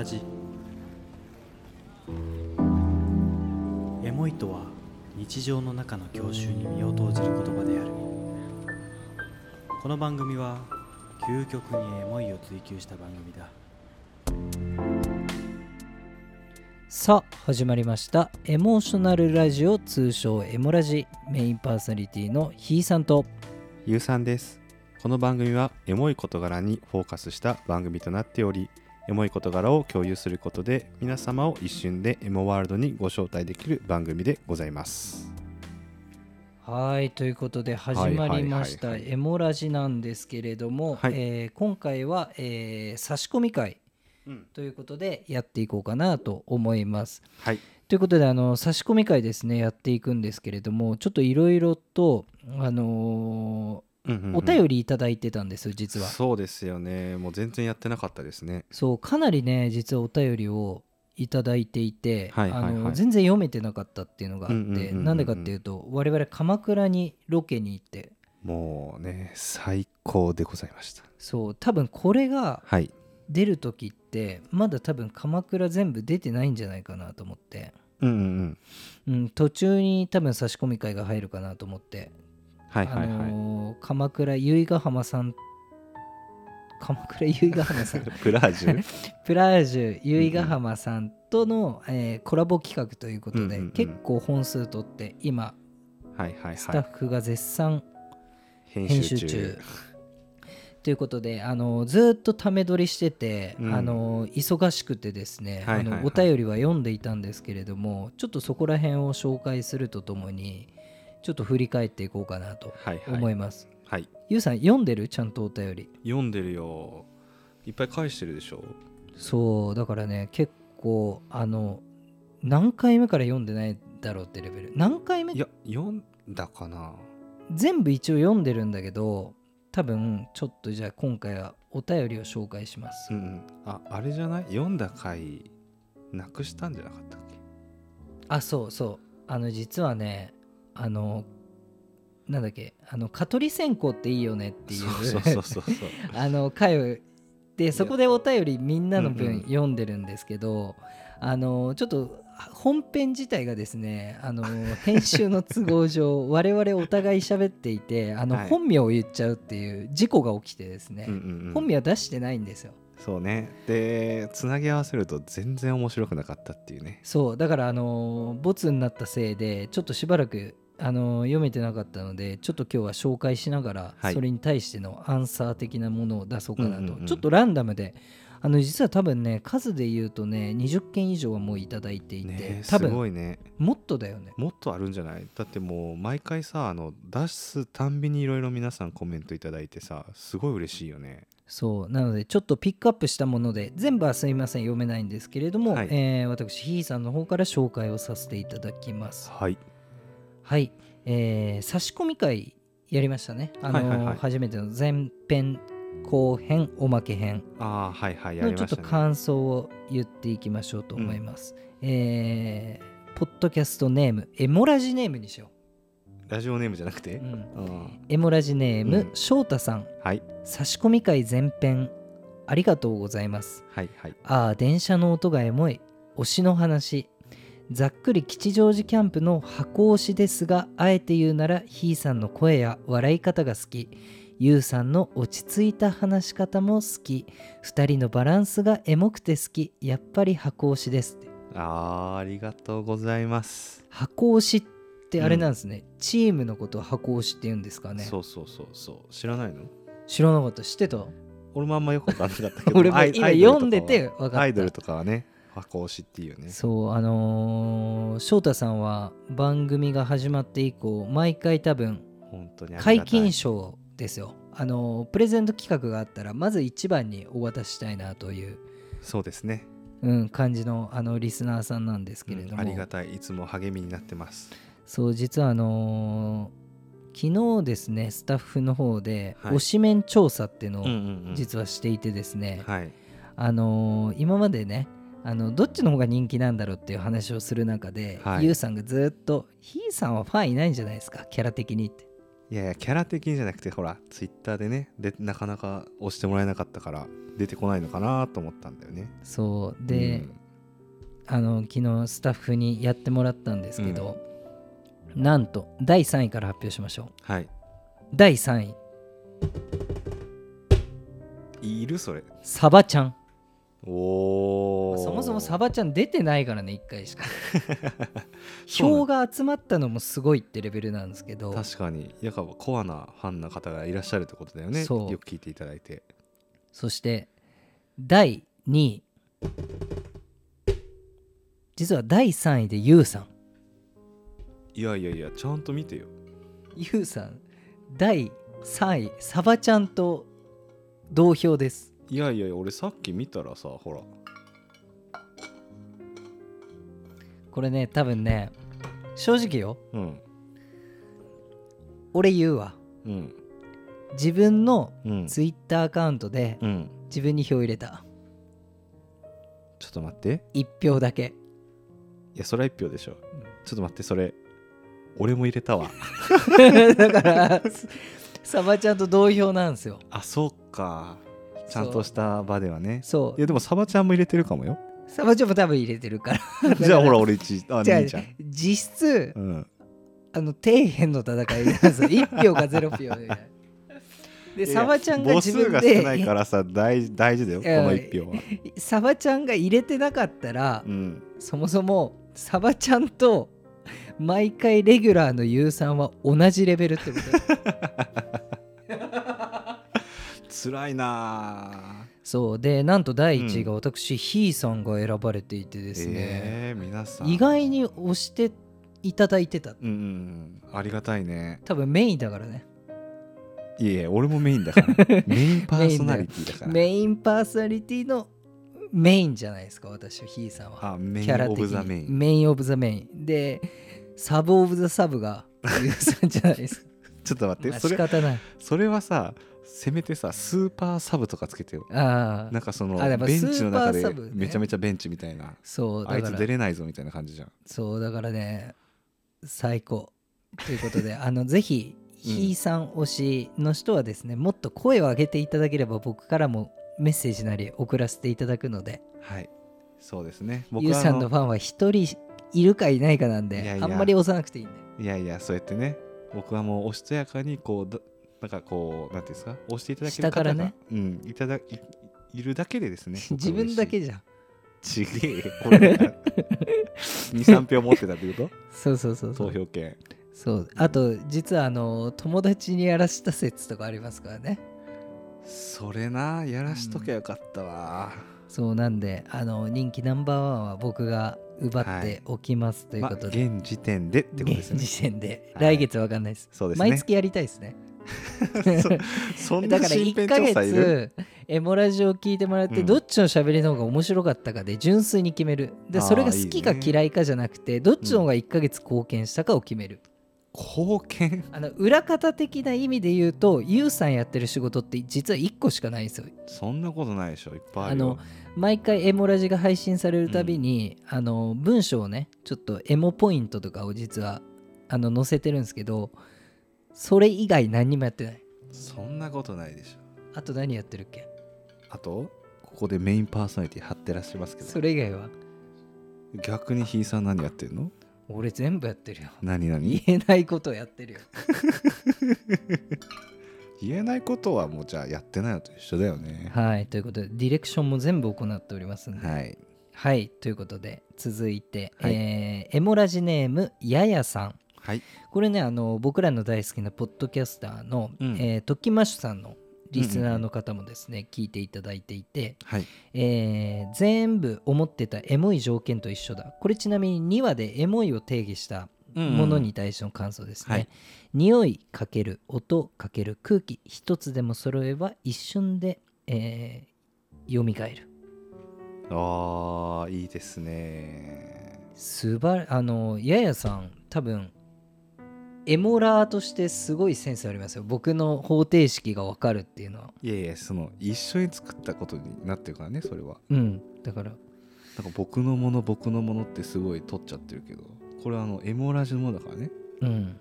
ラジエモいとは日常の中の郷愁に身を投じる言葉である。この番組は究極にエモいを追求した番組だ。さあ始まりました。エモーショナルラジオ通称エモラジメインパーソナリティのひーさんと。ゆうさんです。この番組はエモい事柄にフォーカスした番組となっておりエモい事柄を共有することで皆様を一瞬でエモワールドにご招待できる番組でございます。はいということで始まりましたエモラジなんですけれども、はい。えー今回は、えー差し込み会うん。ということでやっていこうかなと思います。はい。ということであの差し込み会ですねやっていくんですけれどもちょっといろいろと、あのーお便りりいただいてたんですよ実は。そうですよね。もう全然やってなかったですね。そうかなりね実はお便りをいただいていて、はいはいはい。あの全然読めてなかったっていうのがあって、なんでかっていうと我々鎌倉にロケに行って。もうね最高でございました。そう多分これがはい。出る時ってまだ多分鎌倉全部出てないんじゃないかなと思って、うん。うん、途中に多分差し込み会が入るかなと思って、はいはいはい、あのー鎌倉由比ヶ浜さん鎌倉由比ヶ浜さん。プラージュ？プラージュ由比ヶ浜さんとの、えーコラボ企画ということで、うんうんうん。結構本数取って今はいはいスはい。タッフが絶賛編編集中。ということであのずーっとため撮りしてて、うん。あの忙しくてですね、はいはいはい。あのお便りは読んでいたんですけれどもちょっとそこら辺を紹介するとともにちょっと振り返っていこうかなとはいはい。思います。はい。ゆうさん読んでる？ちゃんとお便り。読んでるよ。いっぱい返してるでしょ？そうだからね結構あの何回目から読んでないだろうってレベル。何回目？いや読んだかな。全部一応読んでるんだけど多分ちょっとじゃあ今回はお便りを紹介します。うんうん。ああれじゃない？読んだ回なくしたんじゃなかったっけ？あそうそう。あの実はねあのなんだっけあの蚊取り線香っていいよねっていう あの回をでそこでお便りみんなのうんうん。分読んでるんですけど、あのちょっと本編自体がですねあの編集の都合上 我々お互い喋っていてあの、はい。本名を言っちゃうっていう事故が起きてですね、うんうんうん。本名は出してないんですよそうね。でつなぎ合わせると全然面白くなかったっていうね。そうだからあのボツになったせいでちょっとしばらくあの読めてなかったのでちょっと今日は紹介しながら、はい。それに対してのアンサー的なものを出そうかなと、うんうんうん。ちょっとランダムであの実は多分ね数で言うとね20件以上はもういただいていて、ねす多分ごいね。もっとだよね。もっとあるんじゃない？だってもう毎回さあの出すたんびにいろいろ皆さんコメントいただいてさすごい嬉しいよねそうなのでちょっとピックアップしたもので全部はすいません読めないんですけれども、はい。えー私ひーさんの方から紹介をさせていただきます。はい。はい、えー差し込み会やりましたね。あのーはいはいはい。初めての前編後編おまけ編。ああはいはいやのちょっとりましたね。感想を言っていきましょうと思います。えーポッドキャストネームエモラジネームにしよラジオネームじゃなくて？エモラジネーム、うん。翔太さん。はい。差し込み会前編ありがとうございます。はいはい。ああ電車の音がエモい。推しの話。ざっくり吉祥寺キャンプの箱推しですがあえて言うならひーさんの声や笑い方が好き。ゆうさんの落ち着いた話し方も好き。2人のバランスがエモくて好き。やっぱり箱推しですあーありがとうございます。箱推しってあれなんですね、チームのことを箱推しって言うんですかね。そうそうそうそう。知らないの？知らなかった。知ってた？俺もあんまよくわかんなかったけど。俺も今読んでて分かった。アイドルとかはね箱推しっていうよね。そうあのー翔太さんは番組が始まって以降毎回多分解禁賞ですよ。あのープレゼント企画があったらまず一番にお渡ししたいなという、そうですね、うん、感じのあのリスナーさんなんですけれども、うんありがたい。いつも励みになってますそう実はあのー昨日ですねスタッフの方ではい。推しメン調査っていうのを実はしていてですね、はい。あのー今までねあのどっちの方が人気なんだろうっていう話をする中で、はい。ゆうさんがずっと「ひーさんはファンいないんじゃないですかキャラ的に」って。いやいやキャラ的にじゃなくてほらツイッターでねでなかなか押してもらえなかったから出てこないのかなと思ったんだよね。そう。で、うん。あの昨日スタッフにやってもらったんですけど、なんと第3位から発表しましょう。はい。第3位。いる？それ。サバちゃん。おおそもそもサバちゃん出てないからね1回しか。票が集まったのもすごいってレベルなんですけど。確かに。やかコアなファンな方がいらっしゃるってことだよね。そう。よく聞いていただいて。そして第2位。実は第3位でユウさんいやいやいやちゃんと見てよ。ユウさん第3位サバちゃんと同票です。いやいやいや俺さっき見たらさほら。これね多分ね正直よ。うん。俺言うわ。うん。自分のうん。ツイッターアカウントでうん。自分に票入れた。ちょっと待って。1票だけ。いやそれは1票でしょ。ちょっと待ってそれ俺も入れたわ。だからサバちゃんと同票なんですよ。あそうか。ちゃんとした場ではね。そいやでもサバちゃんも入れてるかもよ。うサバちゃんも多分入れてるから。じゃあほら俺1あ兄ちゃん。実質うん。あの底辺の戦いなんですよ。1票か0票で。でサバちゃんが自分母数が少ないでからさ大大事だよこの1票は。サバちゃんが入れてなかったらうん。そもそもサバちゃんと毎回レギュラーのユウさんは同じレベルってこと。辛いな。あそう。でなんと第1位が私、ヒーさんが選ばれていてですね、えー、皆さん。意外に押していただいてた。うんうんありがたいね。多分メインだからね。いえいえ俺もメインだから メインパーソナリティだから。メインパーソナリティのメインじゃないですか私はヒーさんは。あメイキャラ的ンオブザメイに。ンメインオブザメイン。でサブオブザサブがユウさんじゃないですかちょっと待って、まあそれ仕方ない。それはさせめてさスーパーサブとかつけてよ。ああなんかそのベンチの中でめちゃめちゃベンチみたいな、そうあいつ出れないぞみたいな感じじゃん。そうだからね最高。ということであの ぜひひーさん推しの人はですねもっと声を上げていただければ僕からもメッセージなり送らせていただくので。はい。そうですね。ゆうさんのファンは一人いるかいないかなんでいやいや。あんまり押さなくていいんで。いやいやそうやってね僕はもうおしとやかにこうだなんかこうなんていうんですか？押していただける方が下からね。うんいただいいるだけでですね 自分だけじゃん。ちげえ。よ俺が23票持ってたってこそうそうそうとそう。投票権。そう。あと実はあの友達にやらした説とかありますからね。それなやらしときゃよかったわ、そうなんであの人気ナンバーワンは僕が奪っておきますというまあことで、現時点でってことですね。現時点で、はい。来月わかんないです。そうですね。毎月やりたいですね。そんだからな身1ヶ辺調査いる？月エモラジオ聞いてもらって、うん。どっちの喋りの方が面白かったかで純粋に決める。でそれが好きか嫌いかじゃなくてどっちの方が1ヶ月貢献したかを決める、貢献？あの裏方的な意味で言うとユウさんやってる仕事って実は1個しかないんですよ。そんなことないでしょ。いっぱいあるよ。毎回エモラジが配信されるたびに、あの文章をねちょっとエモポイントとかを実はあの載せてるんですけどそれ以外何にもやってない。そんなことないでしょ。あと何やってるっけ？あとここでメインパーソナリティ貼ってらっしゃいますけど。それ以外は？逆にひいさん何やってんの？俺全部やってるよ。何何？言えないことをやってるよ。言えないことはもうじゃあやってないのと一緒だよね。はいということでディレクションも全部行っておりますんで。はい。はいということで続いて、はい。えーエモラジネームややさん。はい。これねあの僕らの大好きなポッドキャスターの、うん。えートキマッシュさんのリスナーの方もですね、聞いていただいていて、はい。えー全部思ってたエモい条件と一緒だ。これちなみに2話でエモいを定義したものに対しての感想ですね、はい。匂いかける音かける空気一つでも揃えば一瞬で、えー、蘇る。あーいいですね。すばあのややさん多分エモラーとしてすごいセンスありますよ。僕の方程式が分かるっていうのは。いやいやその一緒に作ったことになってるからねそれは。うん。だから。なんか僕のもの僕のものってすごい取っちゃってるけど。これはあのエモラジのものだからね。うん。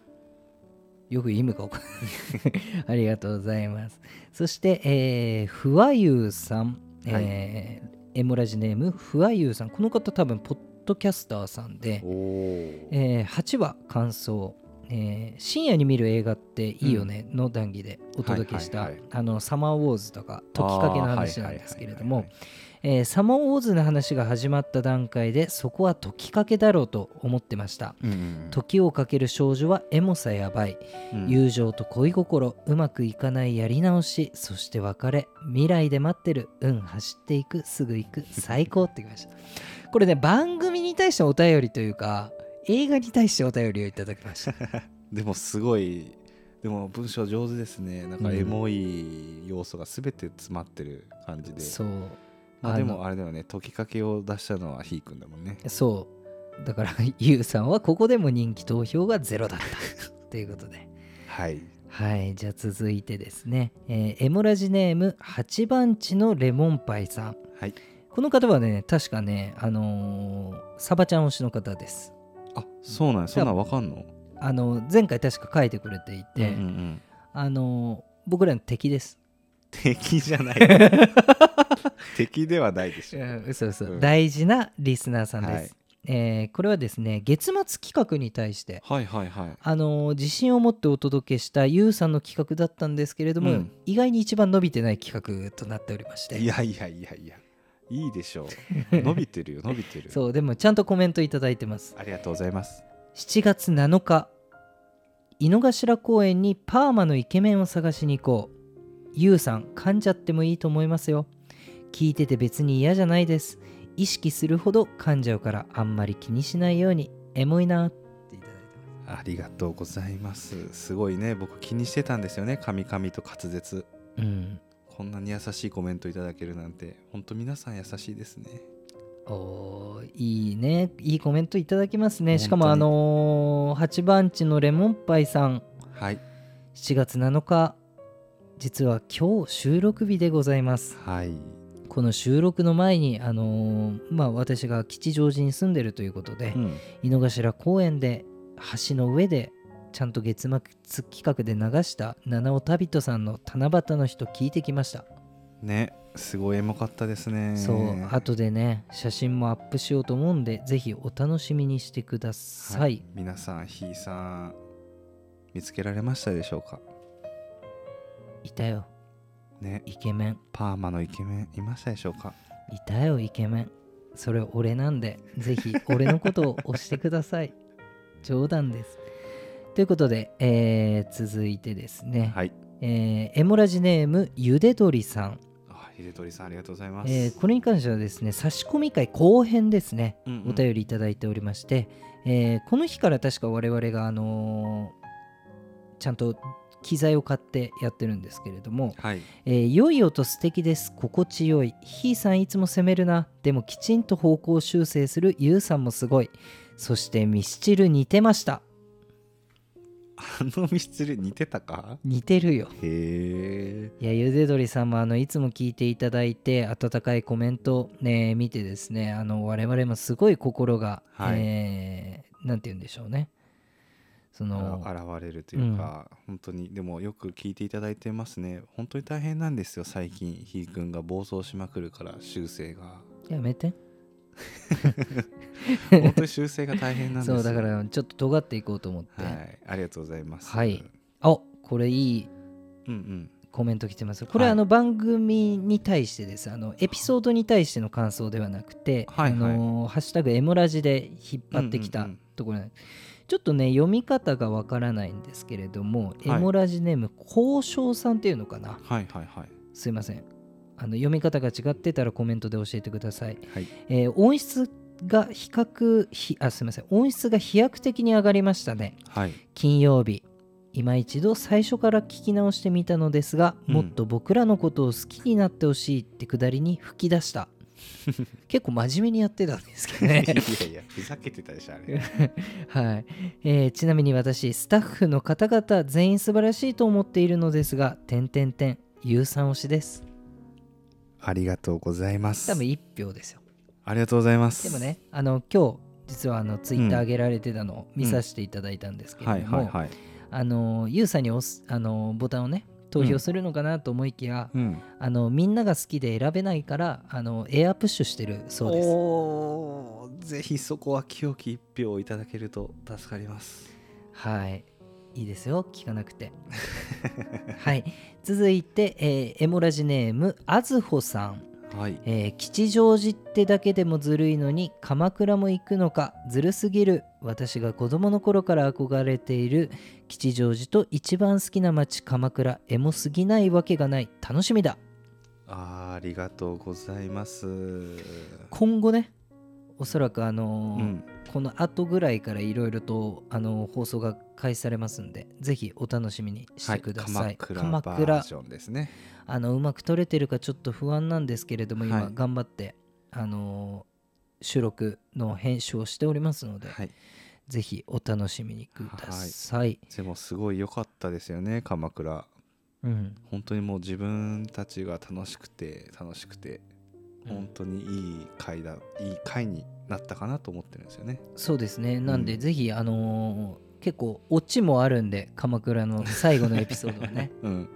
よく意味が分かんない。ありがとうございます。そして、えー、ふわゆうさん、えーエモラジネーム。ふわゆうさん。この方多分ポッドキャスターさんで。えー8話感想、えー深夜に見る映画っていいよねの談義でお届けした、あのサマーウォーズとか解きかけの話なんですけれどもえーサマーウォーズの話が始まった段階でそこは解きかけだろうと思ってました。うんうん時をかける少女はエモさやばい。うん。友情と恋心うまくいかないやり直しそして別れ未来で待ってるうん走っていくすぐ行く最高ってきました。これね番組に対してお便りというか映画に対してお便りをいただきました。でもすごいでも文章上手ですね。なんかうん。エモい要素が全て詰まってる感じで、そう。まあ、でもあれだよね。解きかけを出したのはひーくんだもんね。そう。だから ゆうさんはここでも人気投票がゼロだった。ということで。はい。はい。じゃあ続いてですね、えーエモラジネーム8番地のレモンパイさん。はい。この方はね確かねあのーサバちゃん推しの方ですあそうなんや。そんなんわかんの？あの前回確か書いてくれていて、うんうんうん。あの僕らの敵です。敵じゃない。敵ではないでしょ。嘘嘘、うん。大事なリスナーさんです。はい。えーこれはですね月末企画に対してはいはいはい。あの自信を持ってお届けしたゆうさんの企画だったんですけれども、うん。意外に一番伸びてない企画となっておりまして。いやいやいやいやいいでしょう。伸びてるよ伸びてる。そうでもちゃんとコメントいただいてます。ありがとうございます。7月7日井の頭公園にパーマのイケメンを探しに行こう。ゆうさん噛んじゃってもいいと思いますよ。聞いてて別に嫌じゃないです。意識するほど噛んじゃうからあんまり気にしないように。エモいなっていただいてます。ありがとうございます。すごいね。僕気にしてたんですよね。カミカミと滑舌。うんこんなに優しいコメントいただけるなんて本当皆さん優しいですね。おーいいね。いいコメントいただきますね。しかもあのー、8番地のレモンパイさん。はい。7月7日実は今日収録日でございます。はい。この収録の前に、あのーまあ、私が吉祥寺に住んでるということで、うん。井の頭公園で橋の上でちゃんと月末企画で流した七尾旅人さんの七夕の人聞いてきました、ねすごいエモかったですね。そう後でね写真もアップしようと思うんでぜひお楽しみにしてください、皆さんひーさん見つけられましたでしょうか？い、たよ。ね。イケメン。パーマのイケメンいましたでしょうか？いたよイケメン。それ俺なんでぜひ俺のことを押してください。冗談ですということで、えー続いてですね、はい。えーエモラジネームゆでどりさん、あひでとりさんありがとうございます、えーこれに関してはですね差し込み会後編ですね。うんうん。お便りいただいておりまして、えーこの日から確か我々があのーちゃんと機材を買ってやってるんですけれども、はい。えー良い音素敵です。心地よい。ひーさんいつも攻めるな。でもきちんと方向修正する。ゆうさんもすごい。そしてミスチル似てましたあのミスチル似てたか？似てるよ。へえ。いやゆでどりさんもあのいつも聞いていただいて温かいコメントね見てですねあの我々もすごい心が、はい。えーなんて言うんでしょうね。そのあ現れるというか、本当に。でもよく聞いていただいてますね。本当に大変なんですよ最近。ひーくんが暴走しまくるから修正が。やめて 本当に修正が大変なんですよ。そうだからちょっと尖っていこうと思って、はいありがとうございます。はい。あこれいいうんうんコメント来てます。これははい。あの番組に対してです、あのエピソードに対しての感想ではなくて「はいはい。あのハッシュタグエモラジ」で引っ張ってきたところちょっとね読み方がわからないんですけれども、はい。エモラジネーム交渉さんっていうのかな。はいはいはい。すいませんあの読み方が違ってたらコメントで教えてください、はい。えー音質が比較ひあすいません。音質が飛躍的に上がりましたね。はい。金曜日。今一度最初から聞き直してみたのですが、うん。もっと僕らのことを好きになってほしいってくだりに吹き出した。結構真面目にやってたんですけどね。いやいやふざけてたでしょあれ。はい、えーちなみに私スタッフの方々全員素晴らしいと思っているのですが点点点有酸推しですありがとうございます。多分1票ですよ。ありがとうございます。でもねあの今日実はあのツイッター上げられてたのを見させていただいたんですけれども、あのユウさんに押すあのボタンをね投票するのかなと思いきや、うん。あのみんなが好きで選べないからあのエアプッシュしてるそうです。ぜひそこは清き一票いただけると助かります。はいいいですよ聞かなくて。はい。続いて、えーエモラジネームあずほさん。はい。えー吉祥寺ってだけでもずるいのに鎌倉も行くのかずるすぎる。私が子供の頃から憧れている吉祥寺と一番好きな街鎌倉。エモすぎないわけがない。楽しみだ。あーありがとうございます。今後ねおそらくあのーうんこの後ぐらいからいろいろと、あのー放送が開始されますんでぜひお楽しみにしてください、はい、鎌倉バージョンですね。あのうまく撮れてるかちょっと不安なんですけれども今はい。頑張って、あのー収録の編集をしておりますので、はい。ぜひお楽しみにください。でもすごい良かったですよね鎌倉。うん、本当にもう自分たちが楽しくて楽しくて本当にいい回だいい回になったかなと思ってるんですよねそうですね。なんで、うんぜひあのー結構オチもあるんで鎌倉の最後のエピソードはね。うん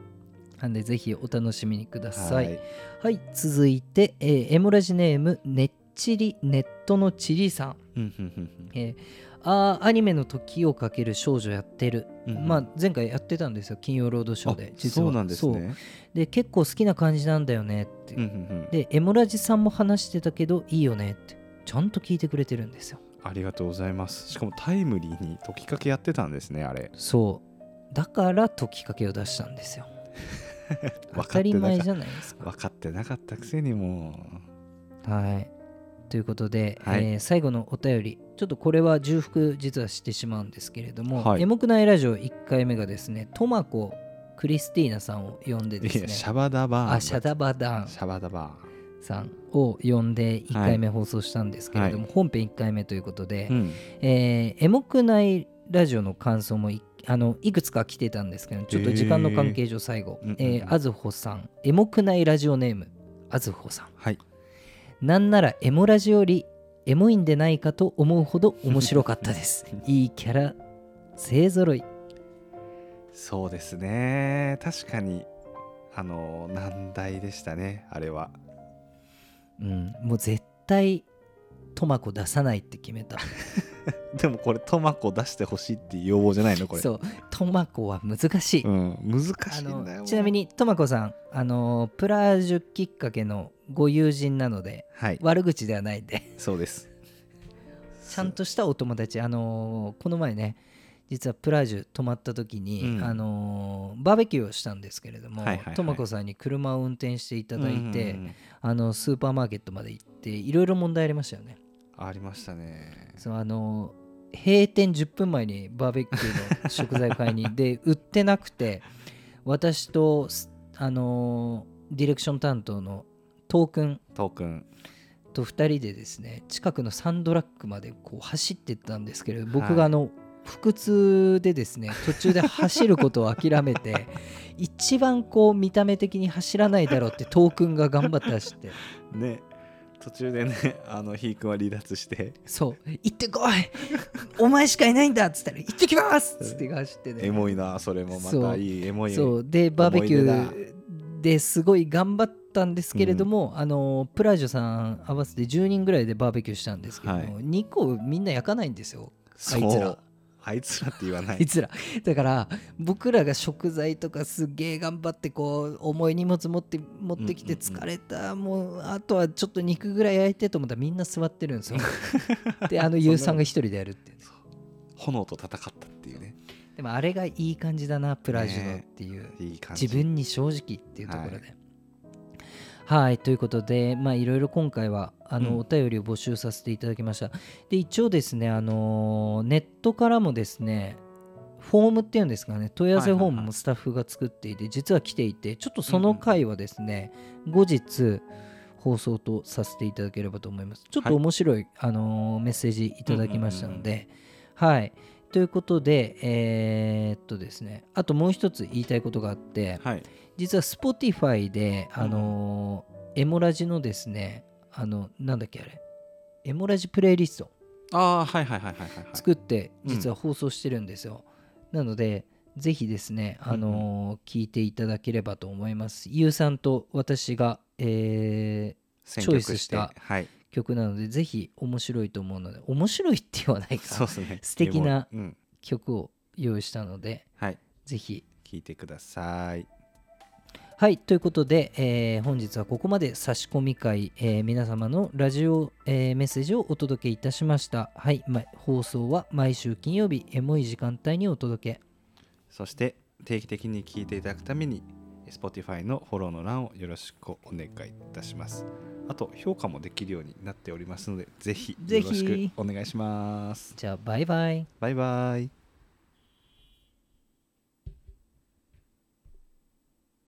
なんでぜひお楽しみにくださ。はいいはい、続いて、えーエモラジネームねっちりネットのちりさん。うんうんうんえーあーアニメの時をかける少女やってる、うんうん。まあ前回やってたんですよ金曜ロードショーであ実は。そうなんですね。で結構好きな感じなんだよねって、うんうんうん。でエモラジさんも話してたけどいいよねって。ちゃんと聞いてくれてるんですよ。ありがとうございます。しかもタイムリーに解きかけやってたんですねあれ。そう。だから解きかけを出したんですよ。当たり前じゃないですか。分かってなかった。くせにもはい。ということで、はい。えー最後のお便りちょっとこれは重複実はしてしまうんですけれども、はい。エモくないラジオ1回目がですねトマコクリスティーナさんを呼んでうですね。シャバダバーンあシャダバダン。シャバダバさんを呼んで1回目放送したんですけれども、本編1回目ということで、うん。えーエモくないラジオの感想もいあのいくつか来てたんですけどちょっと時間の関係上最後、えーあずほさん。エモくないラジオネームあずほさん。はい。なんならエモラジよりエモいんでないかと思うほど面白かったです。いいキャラ勢ぞろい。そうですね。確かにあの難題でしたねあれは。うんもう絶対トマコ出さないって決めた。でもこれトマコ出してほしいっていう要望じゃないのこれ。そう。トマコは難しい、うん難しあいんだよ。のちなみにトマコさんあのプラージュきっかけのご友人なのではい。悪口ではないんで。そうです。ちゃんとしたお友達あのこの前ね実はプラージュ泊まった時に、うん。あのバーベキューをしたんですけれども、はいはいはい。トマコさんに車を運転していただいて、うんうんうん。あのスーパーマーケットまで行っていろいろ問題ありましたよねありましたね。そうあの閉店10分前にバーベキューの食材を買いにで 売ってなくて私とすあのディレクション担当のトークントークン。と2人でですね近くのサンドラッグまでこう走ってったんですけれど僕はい。があの、腹痛でですね途中で走ることを諦めて 一番こう見た目的に走らないだろうってトークンが頑張って走って。ね途中でね あのひーくんは離脱して。そう。行ってこい。お前しかいないんだっつったら行ってきますっつって走ってね。エモいなそれもまた。いいエモい。そう。でバーベキューですごい頑張ったんですけれども、あのプラージュさん合わせて10人ぐらいでバーベキューしたんですけども、はい。2個みんな焼かないんですよ。あいつらあいつらって言わない。あいつら。だから僕らが食材とかすげえ頑張ってこう重い荷物持って持ってきて疲れた、もうあとはちょっと肉ぐらい焼いてと思ったらみんな座ってるんですよ。であのユウさんが一人でやるっていう炎と戦ったっていうね。でもあれがいい感じだなプラージュのっていう、いい感じ。自分に正直っていうところで。はい、ということで、まあ、いろいろ今回はあの、うんお便りを募集させていただきました。で、一応ですね、あのーネットからもですね、フォームっていうんですかね、問い合わせフォームもスタッフが作っていて、実は来ていて、ちょっとその回はですね、後日、放送とさせていただければと思います。ちょっと面白い、あのーメッセージいただきましたので、はい。ということで、えーっとですね、あともう一つ言いたいことがあって、はい実は Spotify で、あのーエモラジのですね、あの、なんだっけあれ、エモラジプレイリスト。ああはいはいはいはいはいはい。作って、うん。実は放送してるんですよ。なので、ぜひですね、あのー聞いていただければと思います。ゆうさんと私が、え選チョイスしたはい。ー曲なので、ぜひ面白いと思うので、面白いって言わないか。そうですね。素敵な曲を用意したので、はい。ぜひ。聞いてくださいはい、ということで、えー本日はここまで差し込み会、えー皆様のラジオ、えーメッセージをお届けいたしました。はい、ま放送は毎週金曜日、エモい時間帯にお届け。そして定期的に聞いていただくために Spotify のフォローの欄をよろしくお願いいたしますあと評価もできるようになっておりますのでぜひぜひよろしくお願いしますじゃあ、バイバイ。バイバイ